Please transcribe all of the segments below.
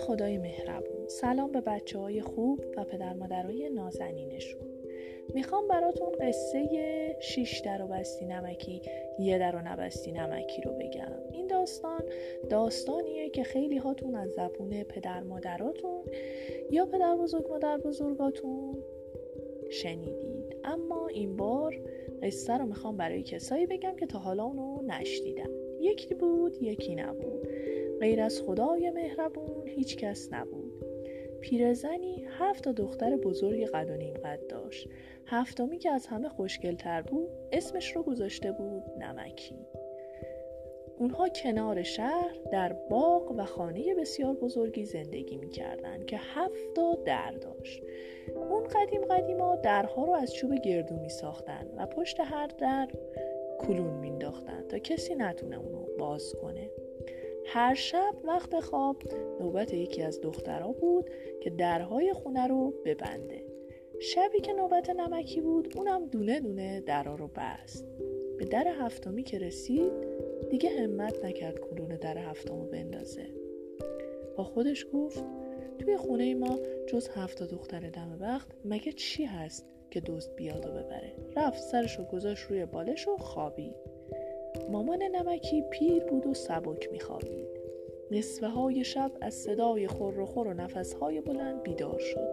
خدای مهربون. سلام به بچه های خوب و پدر مادرای نازنینشون می‌خوام براتون قصه شیش در و بستی نمکی یه در و نبستی نمکی رو بگم. این داستان داستانیه که خیلی هاتون از زبون پدر مادراتون یا پدر بزرگ مادر بزرگاتون شنیدید اما این بار قصه رو می‌خوام برای کسایی بگم که تا حالا اونو نشدیدن یکی بود یکی نبود. غیر از خدای مهربون هیچ کس نبود. پیرزنی هفت تا دختر بزرگ قد و نیم قد داشت. هفتمی که از همه خوشگلتر بود اسمش رو گذاشته بود نمکی. اونها کنار شهر در باغ و خانه بسیار بزرگی زندگی می‌کردند که هفت تا در داشت. اون قدیم قدیما درها رو از چوب گردو می ساختن و پشت هر در کلون مینداختن تا کسی نتونه اونو باز کنه. هر شب وقت خواب نوبت یکی از دخترها بود که درهای خونه رو ببنده. شبی که نوبت نمکی بود اونم دونه دونه درها رو بست. به در هفتمی که رسید دیگه همت نکرد کلون در هفتم بندازه. با خودش گفت توی خونه ما جز هفت دختر دم وقت مگه چی هست که دوست بیاد و ببره؟ رفت سرش رو گذاشت روی بالش و خوابید. مامان نمکی پیر بود و سبک میخوابید. نصفه های شب از صدای خور و خور و نفس های بلند بیدار شد.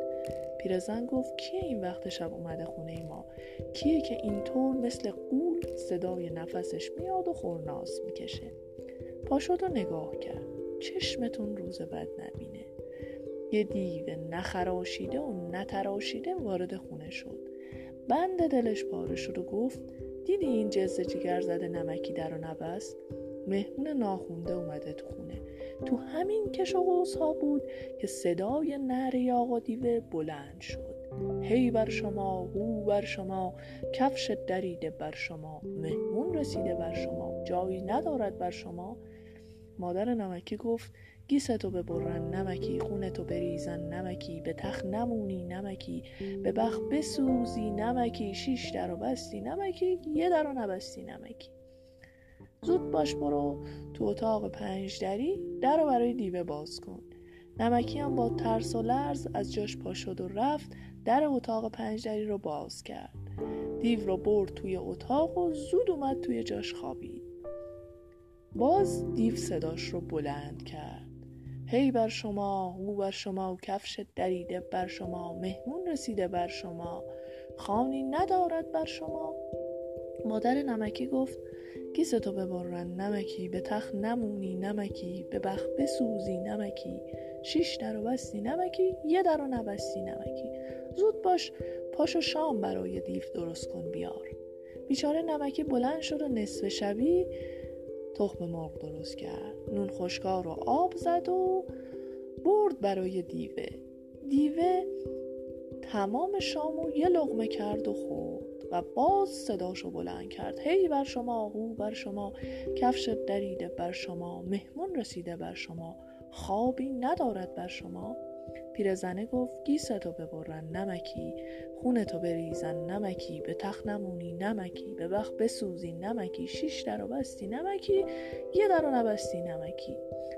پیرزن گفت کیه این وقت شب اومده خونه ما؟ کیه که اینطور مثل قول صدای نفسش میاد و خورناس می‌کشه؟ پاشد و نگاه کرد. چشمتون روز بد نبینه. یه دیو نخراشیده و نتراشیده وارد خونه شد. بند دلش پاره شد و گفت دیدی این جز جگر زده نمکی در و نبست؟ مهمون ناخونده اومده تو خونه. تو همین کش و ها بود که صدای نر یاقا دیوه بلند شد. هی بر شما هو بر شما کفش دریده بر شما. مهمون رسیده بر شما. جایی ندارد بر شما. مادر نمکی گفت گیستو ببرن نمکی خونتو بریزن نمکی به تخ نمونی نمکی به بخ بسوزی نمکی شیش در و بستی نمکی یه در و نبستی نمکی. زود باش برو تو اتاق پنج دری در برای دیوه باز کن. نمکی هم با ترس و لرز از جاش پا و رفت در اتاق پنج دری رو باز کرد. دیو رو برد توی اتاق و زود اومد توی جاش خوابید. باز دیو صداش رو بلند کرد. هی بر شما او بر شما و کفش دریده بر شما مهمون رسیده بر شما خانی ندارد بر شما. مادر نمکی گفت گیستو ببرن نمکی به تخت نمونی نمکی به بخ بسوزی نمکی شیش در و بستی نمکی یه در و نبستی نمکی زود باش پاشو شام برای دیو درست کن بیار. بیچاره نمکی بلند شد و نصف شبی تخم مرغ درست کرد. نون خشکار رو آب زد و برد برای دیوه. دیوه تمام شامو یه لغمه کرد و خورد و باز صداشو بلند کرد. هی بر شما هو بر شما کفش دریده بر شما مهمون رسیده بر شما خوابی ندارد بر شما. پیرزنه گفت گیستو ببرن نمکی. خونتو بریزن نمکی. به تخت نمونی نمکی. به وقت بسوزی نمکی. شیش در بستی نمکی. یه در و نبستی نمکی.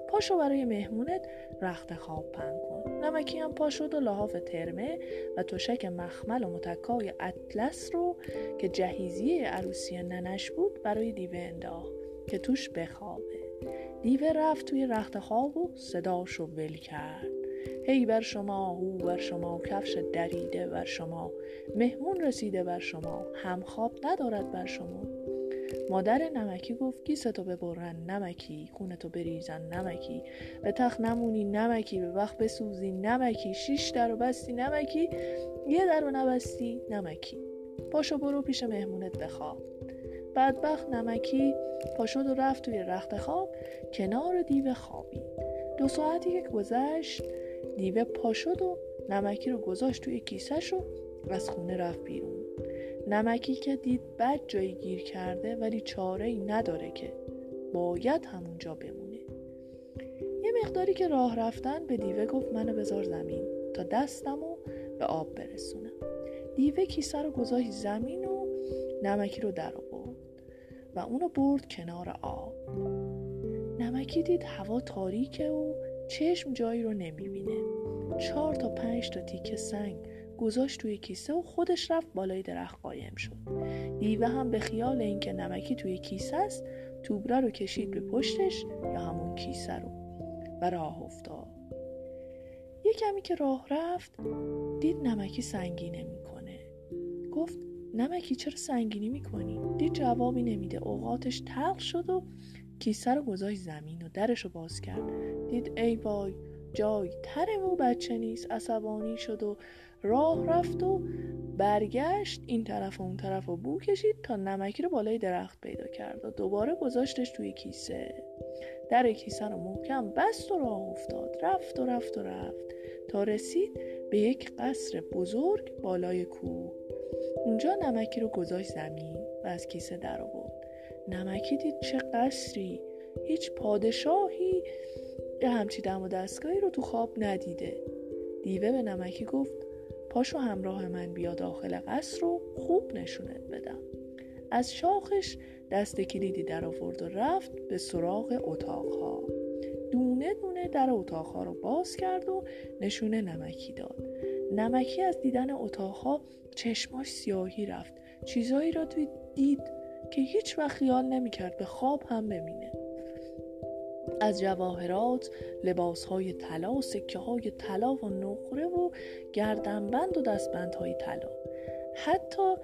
پاشو برای مهمونت رخت خواب پن کن. نمکی هم پاشد و لحاف ترمه و تشک مخمل و متکای اطلس رو که جهیزیه عروسی ننش بود برای دیوه انداخت که توش بخوابه. دیوه رفت توی رخت خواب و صداشو ول کرد. هی بر شما هو بر شما کفش دریده بر شما مهمون رسیده بر شما هم خواب ندارد بر شما. مادر نمکی گفت گیستو ببرن نمکی خونتو بریزن نمکی. به تخت نمونی نمکی. به وقت بسوزی نمکی. شیش در و بستی نمکی. یه در و نبستی نمکی. پاشو برو پیش مهمونت بخواب. بدبخت نمکی. پاشد و رفت توی رخت خواب کنار دیو خوابی. دو ساعتی که گذشت. دیوه پا شد و نمکی رو گذاشت توی کیسهش و از خونه رفت بیرون. نمکی که دید بد جایی گیر کرده ولی چاره ای نداره که باید همونجا بمونه. یه مقداری که راه رفتن به دیوه گفت منو بذار زمین تا دستم و به آب برسونم. دیوه کیسه رو گذاشت زمین و نمکی رو در آورد و اونو برد کنار آب. نمکی دید هوا تاریکه و چشم جایی رو نمی‌بینه. چهار تا پنج تا تیکه سنگ گذاشت توی کیسه و خودش رفت بالای درخت قایم شد. دیوه هم به خیال اینکه نمکی توی کیسه است توبره رو کشید به پشتش یا همون کیسه رو. و راه افتاد. یه کمی که راه رفت دید نمکی سنگینه می‌کنه. گفت نمکی چرا سنگینی می‌کنی؟ دید جوابی نمیده. اوقاتش تلخ شد و کیسه رو گذاشت زمین و درش رو باز کرد. دید ای وای جای تر و بچه نیست عصبانی شد و راه رفت و برگشت. این طرف و اون طرف و بو کشید تا نمکی رو بالای درخت پیدا کرد و دوباره گذاشتش توی کیسه. در کیسه رو محکم بست و راه افتاد. رفت و رفت و رفت تا رسید به یک قصر بزرگ بالای کوه. اونجا نمکی رو گذاشت زمین و از کیسه در آورد. نمکی دید چه قصری. هیچ پادشاهی یه همچی دم و دستگاهی رو تو خواب ندیده. دیوه به نمکی گفت پاشو همراه من بیا داخل قصر رو خوب نشونت بدم. از شاخش دست کلیدی در آورد و رفت به سراغ اتاقها. دونه دونه در اتاقها رو باز کرد و نشونه نمکی داد. نمکی از دیدن اتاقها چشماش سیاهی رفت. چیزایی را دید که هیچ وقت خیال نمی‌کرد به خواب هم ببینه. از جواهرات لباسهای طلا سکه های طلا و نقره و گردنبند و دستبندهای طلا. حتی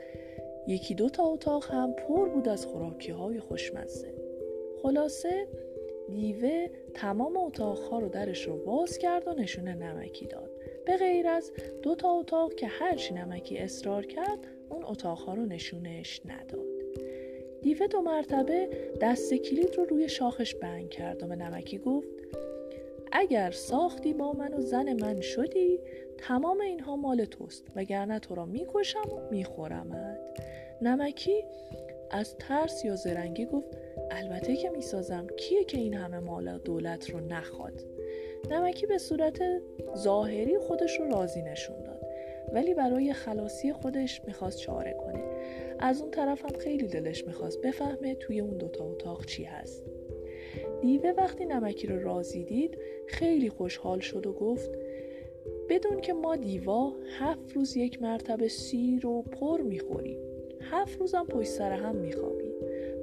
یکی دو تا اتاق هم پر بود از خوراکی های خوشمزه. خلاصه دیوه تمام اتاقها رو درش رو باز کرد و نشونه نمکی داد. به غیر از دو تا اتاق که هرچی نمکی اصرار کرد اون اتاقها رو نشونش نداد. دیوه دو مرتبه دست کلید رو روی شاخش بند کرد و به نمکی گفت اگر ساختی با من و زن من شدی تمام اینها مال توست وگرنه تو را می‌کشم و میخورمت. نمکی از ترس یا زرنگی گفت البته که می‌سازم کیه که این همه مال دولت رو نخواد؟ نمکی به صورت ظاهری خودش رو راضی نشون داد ولی برای خلاصی خودش می‌خواست چاره کنه. از اون طرف هم خیلی دلش می‌خواست بفهمه توی اون دوتا اتاق چی هست. دیوه وقتی نمکی رو راضی دید خیلی خوشحال شد و گفت بدون که ما دیوا هفت روز یک مرتبه سیر و پر می‌خوریم. هفت روزم پشت سر هم میخوابیم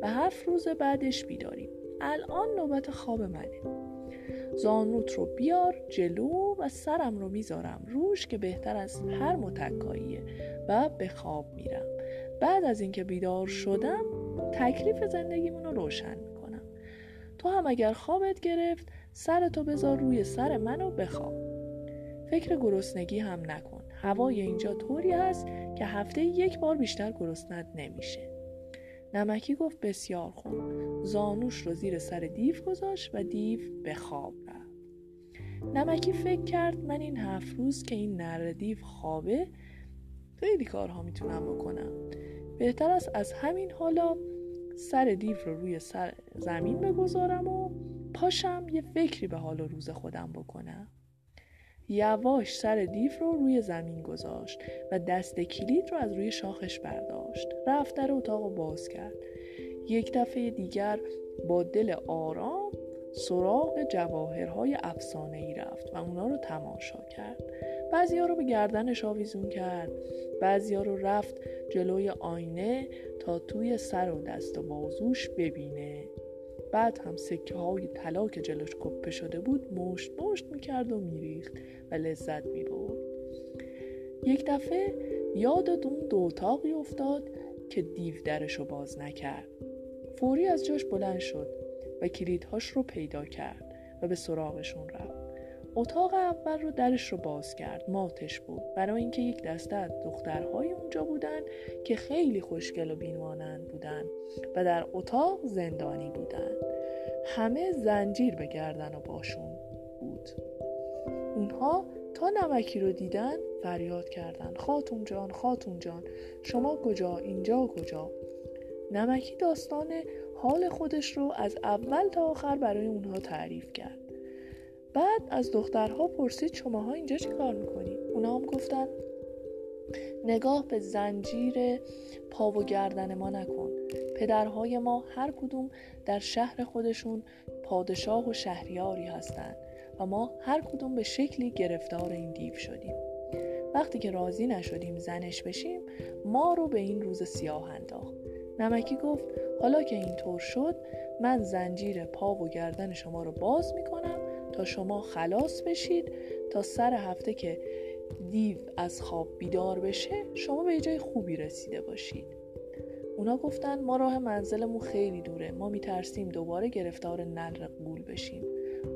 و هفت روز بعدش بیداریم. الان نوبت خواب منه. زانوت رو بیار جلو و سرم رو می‌ذارم روش که بهتر از هر متکاییه و به خواب میرم. بعد از اینکه بیدار شدم تکلیف زندگیمون رو روشن می‌کنم. تو هم اگر خوابت گرفت سرتو بذار روی سر منو بخواب. فکر گرسنگی هم نکن. هوای اینجا طوری هست که هفته یک بار بیشتر گرسنت نمیشه. نمکی گفت بسیار خوب. زانوش رو زیر سر دیو گذاشت و دیو به خواب رفت. نمکی فکر کرد من این هفت روز که این نر دیو خوابه خیلی کارها می‌تونم بکنم. بهتر است از همین حالا سر دیو رو روی سر زمین بگذارم و پاشم یه فکری به حال روز خودم بکنم. یواش سر دیو رو روی زمین گذاشت و دست کلید رو از روی شاخش برداشت. رفت در اتاق رو باز کرد. یک دفعه دیگر با دل آرام سراغ جواهرهای افسانه ای رفت و اونا رو تماشا کرد. ها رو به گردنش آویزون کرد. ها رو رفت جلوی آینه تا توی سر و دست و بازوش ببینه. بعد هم سکه های طلا که جلوش کپه شده بود مشت مشت می‌کرد و میریخت و لذت می‌برد. یک دفعه یاد اون دو اتاقی افتاد که دیو درش رو باز نکرد. فوری از جاش بلند شد و کلیدهاش رو پیدا کرد و به سراغشون رفت. اتاق اول رو درش رو باز کرد ماتش بود. برای اینکه یک دسته از دخترهای اونجا بودن که خیلی خوشگل و بینوانند بودن و در اتاق زندانی بودن. همه زنجیر به گردن و باشون بود. اونها تا نمکی رو دیدن فریاد کردن. خاتون جان خاتون جان شما کجا؟ اینجا کجا؟ نمکی داستان حال خودش رو از اول تا آخر برای اونها تعریف کرد. بعد از دخترها پرسید شماها اینجا چی کار می‌کنید اونا هم گفتن نگاه به زنجیر پا و گردن ما نکن. پدرهای ما هر کدوم در شهر خودشون پادشاه و شهریاری هستند و ما هر کدوم به شکلی گرفتار این دیو شدیم. وقتی که راضی نشدیم زنش بشیم ما رو به این روز سیاه انداخت. نمکی گفت حالا که اینطور شد من زنجیر پا و گردن شما رو باز می‌کنم تا شما خلاص بشید. تا سر هفته که دیو از خواب بیدار بشه شما به جای خوبی رسیده باشید. اونا گفتن ما راه منزلمون خیلی دوره. ما میترسیم دوباره گرفتار نر قول بشیم.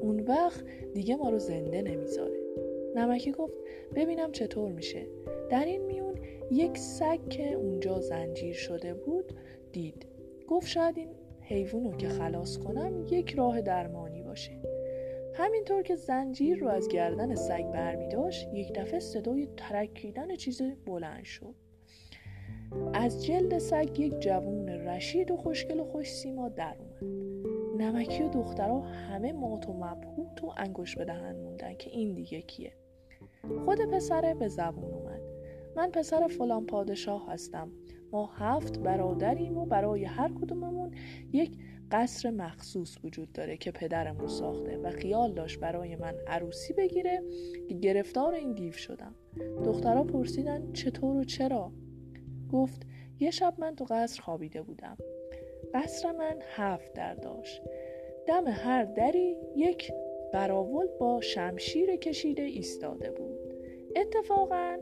اون وقت دیگه ما رو زنده نمی‌ذاره. نمکی گفت ببینم چطور میشه. در این میون یک سگ که اونجا زنجیر شده بود دید. گفت شاید این حیوان رو که خلاص کنم یک راه درمانی باشه. همینطور که زنجیر رو از گردن سگ برمی داشت یک دفعه صدای ترکیدن چیز بلند شد. از جلد سگ یک جوون رشید و خوشگل و خوش سیما در اومد. نمکی و دخترها همه مات و مبهوت و انگوش به دهن موندن که این دیگه کیه. خود پسره به زبون اومد. من پسر فلان پادشاه هستم. ما هفت برادریم و برای هر کدوممون یک قصر مخصوص وجود داره که پدرمون ساخته و خیال داشت برای من عروسی بگیره که گرفتار این دیو شدم. دخترها پرسیدن چطور و چرا؟ گفت یه شب من تو قصر خوابیده بودم. قصر من هفت در داشت. دم هر دری یک قراول با شمشیر کشیده ایستاده بود. اتفاقا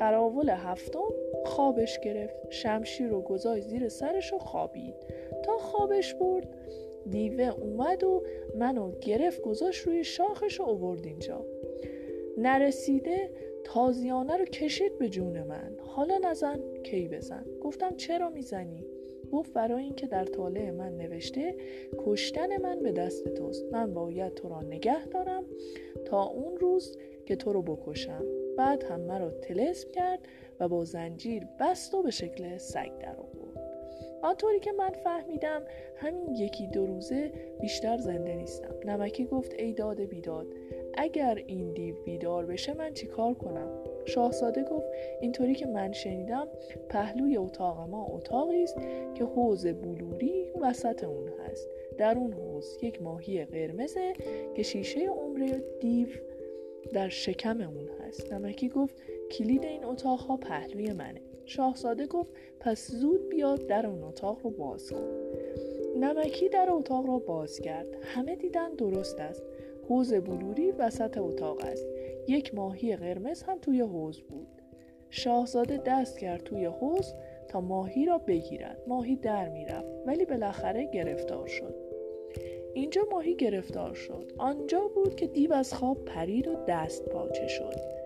قراول هفتم خوابش گرفت. شمشیر رو گذاشت زیر سرش و خوابید. تا خوابش برد دیوه اومد و منو گرفت گذاشت روی شاخش و اوورد اینجا. نرسیده تازیانه رو کشید به جون من. حالا نزن کی بزن؟ گفتم چرا می‌زنی؟ گفت برای اینکه در طالع من نوشته کشتن من به دست توست. من باید تو را نگه دارم تا اون روز که تو رو بکشم. بعد هم مرا تلسم کرد و با زنجیر بست و به شکل سگ در آورد. آنطوری که من فهمیدم همین یکی دو روزه بیشتر زنده نیستم. نمکی گفت ای داد بیداد اگر این دیو بیدار بشه من چیکار کنم؟ شاهزاده گفت اینطوری که من شنیدم پهلوی اتاق ما اتاقی است که حوز بلوری وسط اون هست. در اون حوز یک ماهی قرمزه که شیشه عمر دیو در شکم اون هست نمکی گفت کلید این اتاق ها پهلوی منه. شاهزاده گفت پس زود بیاد در اون اتاق رو باز کن. نمکی در اتاق را باز کرد. همه دیدن درست است. حوز بلوری وسط اتاق است. یک ماهی قرمز هم توی حوز بود. شاهزاده دست کرد توی حوز تا ماهی را بگیرد. ماهی در می‌رفت ولی بالاخره گرفتار شد. اینجا ماهی گرفتار شد. آنجا بود که دیو از خواب پرید و دست پاچه شد.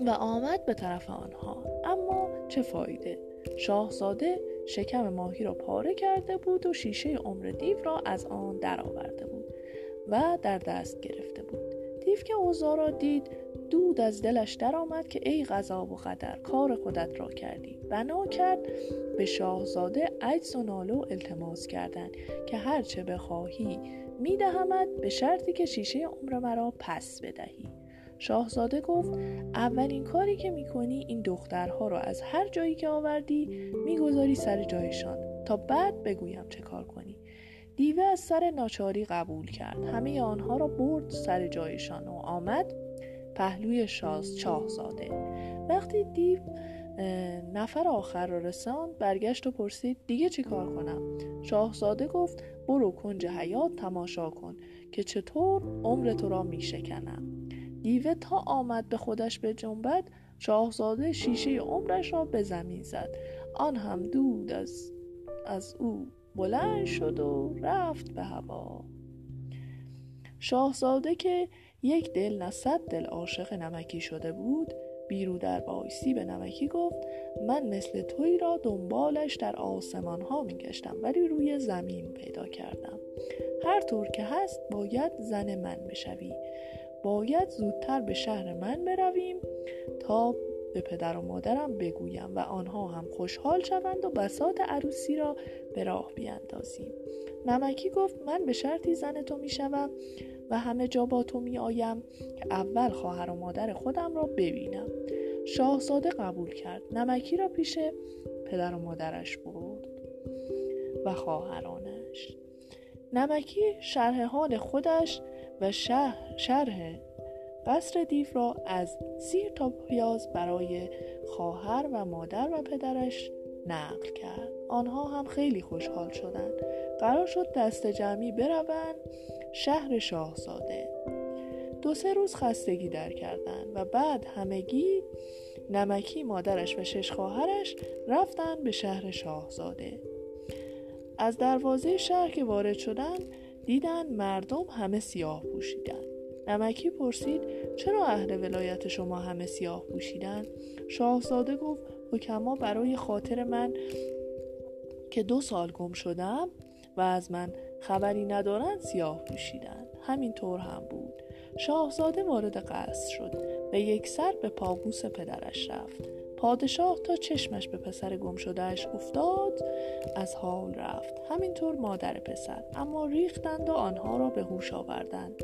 و آمد به طرف آنها. اما چه فایده؟ شاهزاده شکم ماهی را پاره کرده بود و شیشه عمر دیو را از آن درآورده بود و در دست گرفته بود. دیو که اوضاع را دید دود از دلش درآمد که ای غذا و قدر کار خودت را کردی. بنا کرد به شاهزاده عجز و نالو التماس کردن که هرچه بخواهی میدهمد به شرطی که شیشه عمر مرا پس بدهی. شاهزاده گفت اولین کاری که می‌کنی این دخترها را از هر جایی که آوردی می‌گذاری سر جایشان تا بعد بگویم چه کار کنی. دیوه از سر ناچاری قبول کرد. همه آنها را برد سر جایشان و آمد پهلوی شاز چاهزاده وقتی دیو نفر آخر را رساند برگشت و پرسید دیگه چی کار کنم؟ شاهزاده گفت برو کنج حیات تماشا کن که چطور عمر تو را می شکنم دیوه تا آمد به خودش به جنبت شاهزاده شیشه عمرش را به زمین زد. آن هم دود از, از او بلند شد و رفت به هوا. شاهزاده که یک دل نه صد دل عاشق نمکی شده بود بیرو در بایسی به نمکی گفت من مثل توی را دنبالش در آسمان ها می گشتم ولی روی زمین پیدا کردم. هر طور که هست باید زن من بشوی. باید زودتر به شهر من برویم تا به پدر و مادرم بگویم و آنها هم خوشحال شوند و بسات عروسی را به راه بیاندازیم نمکی گفت من به شرطی زن تو می شوم و همه جا با تو می آیم که اول خواهر و مادر خودم را ببینم. شاهزاده قبول کرد. نمکی را پیش پدر و مادرش برد و خواهرانش. نمکی شرح حال خودش و شرح قصر دیو را از سیر تا پیاز برای خواهر و مادر و پدرش نقل کرد. آنها هم خیلی خوشحال شدند. قرار شد دست جمعی بروند شهر شاهزاده. دو سه روز خستگی در کردند و بعد همگی نمکی مادرش و شش خواهرش رفتن به شهر شاهزاده. از دروازه شهر که وارد شدن دیدن مردم همه سیاه پوشیدن. نمکی پرسید چرا اهل ولایت شما همه سیاه پوشیدن؟ شاهزاده گفت حکما برای خاطر من که دو سال گم شدم و از من خبری ندارن سیاه پوشیدن. همین طور هم بود. شاهزاده وارد قصر شد. و یک سر به پابوس پدرش رفت. پادشاه تا چشمش به پسر گم شدهش افتاد از حال رفت. همینطور مادر پسر اما ریختند و آنها را به هوش آوردند.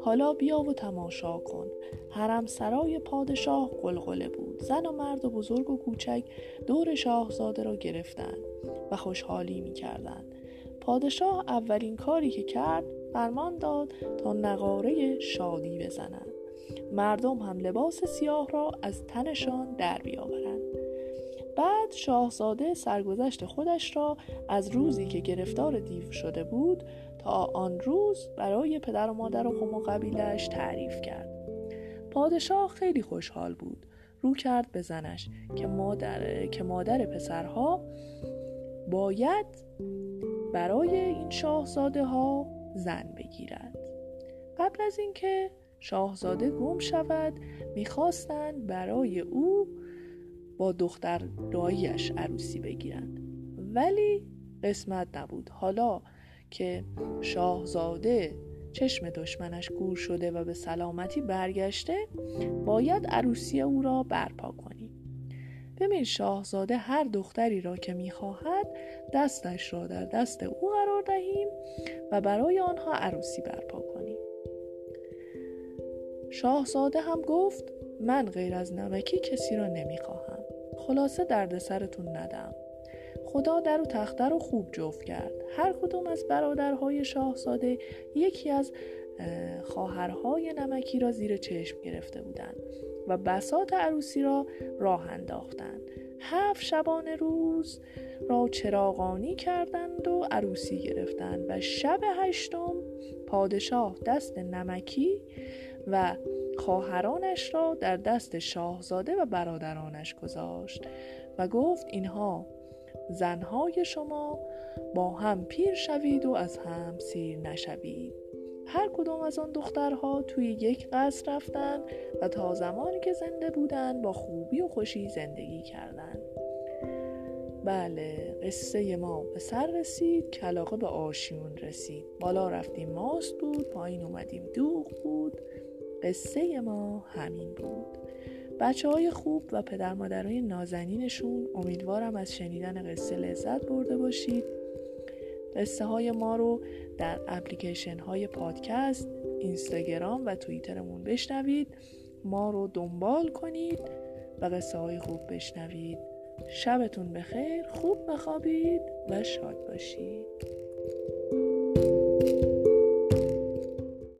حالا بیا و تماشا کن. حرم سرای پادشاه قلقله بود. زن و مرد و بزرگ و کوچک دور شاهزاده را گرفتند و خوشحالی می کردند. پادشاه اولین کاری که کرد فرمان داد تا نقاره شادی بزنند مردم هم لباس سیاه را از تنشان در بیاورند. بعد شاهزاده سرگذشت خودش را از روزی که گرفتار دیو شده بود تا آن روز برای پدر و مادر و قوم و قبیلش تعریف کرد. پادشاه خیلی خوشحال بود. رو کرد به زنش که مادر, که مادر پسرها باید برای این شاهزاده ها زن بگیرد. قبل از اینکه شاهزاده گم شود می‌خواستند برای او با دختر داییش عروسی بگیرند. ولی قسمت نبود. حالا که شاهزاده چشم دشمنش گور شده و به سلامتی برگشته باید عروسی او را برپا کنیم ببین شاهزاده هر دختری را که می‌خواهد دستش را در دست او قرار دهیم و برای آنها عروسی برپا کنیم. شاهزاده هم گفت من غیر از نمکی کسی را نمی‌خواهم. خلاصه درد سرتون ندم. خدا در و تخته رو خوب جفت کرد. هر کدوم از برادرهای شاهزاده یکی از خواهرهای نمکی را زیر چشم گرفته بودند و بسات عروسی را راه انداختند. هفت شبانه روز را چراغانی کردند و عروسی گرفتند و شب هشتم پادشاه دست نمکی و خواهرانش را در دست شاهزاده و برادرانش گذاشت و گفت اینها زنهای شما با هم پیر شوید و از هم سیر نشوید. هر کدام از آن دخترها توی یک قصر رفتن و تا زمانی که زنده بودن با خوبی و خوشی زندگی کردند. بله قصه ما به سر رسید کلاقه به آشیون رسید. بالا رفتیم ماست بود پایین اومدیم دوغ بود. قصه ما همین بود. بچه های خوب و پدر مادرای نازنینشون امیدوارم از شنیدن قصه لذت برده باشید. قصه های ما رو در اپلیکیشن های پادکست اینستاگرام و توییترمون بشنوید. ما رو دنبال کنید و قصه های خوب بشنوید. شبتون بخیر خوب بخوابید و شاد باشید.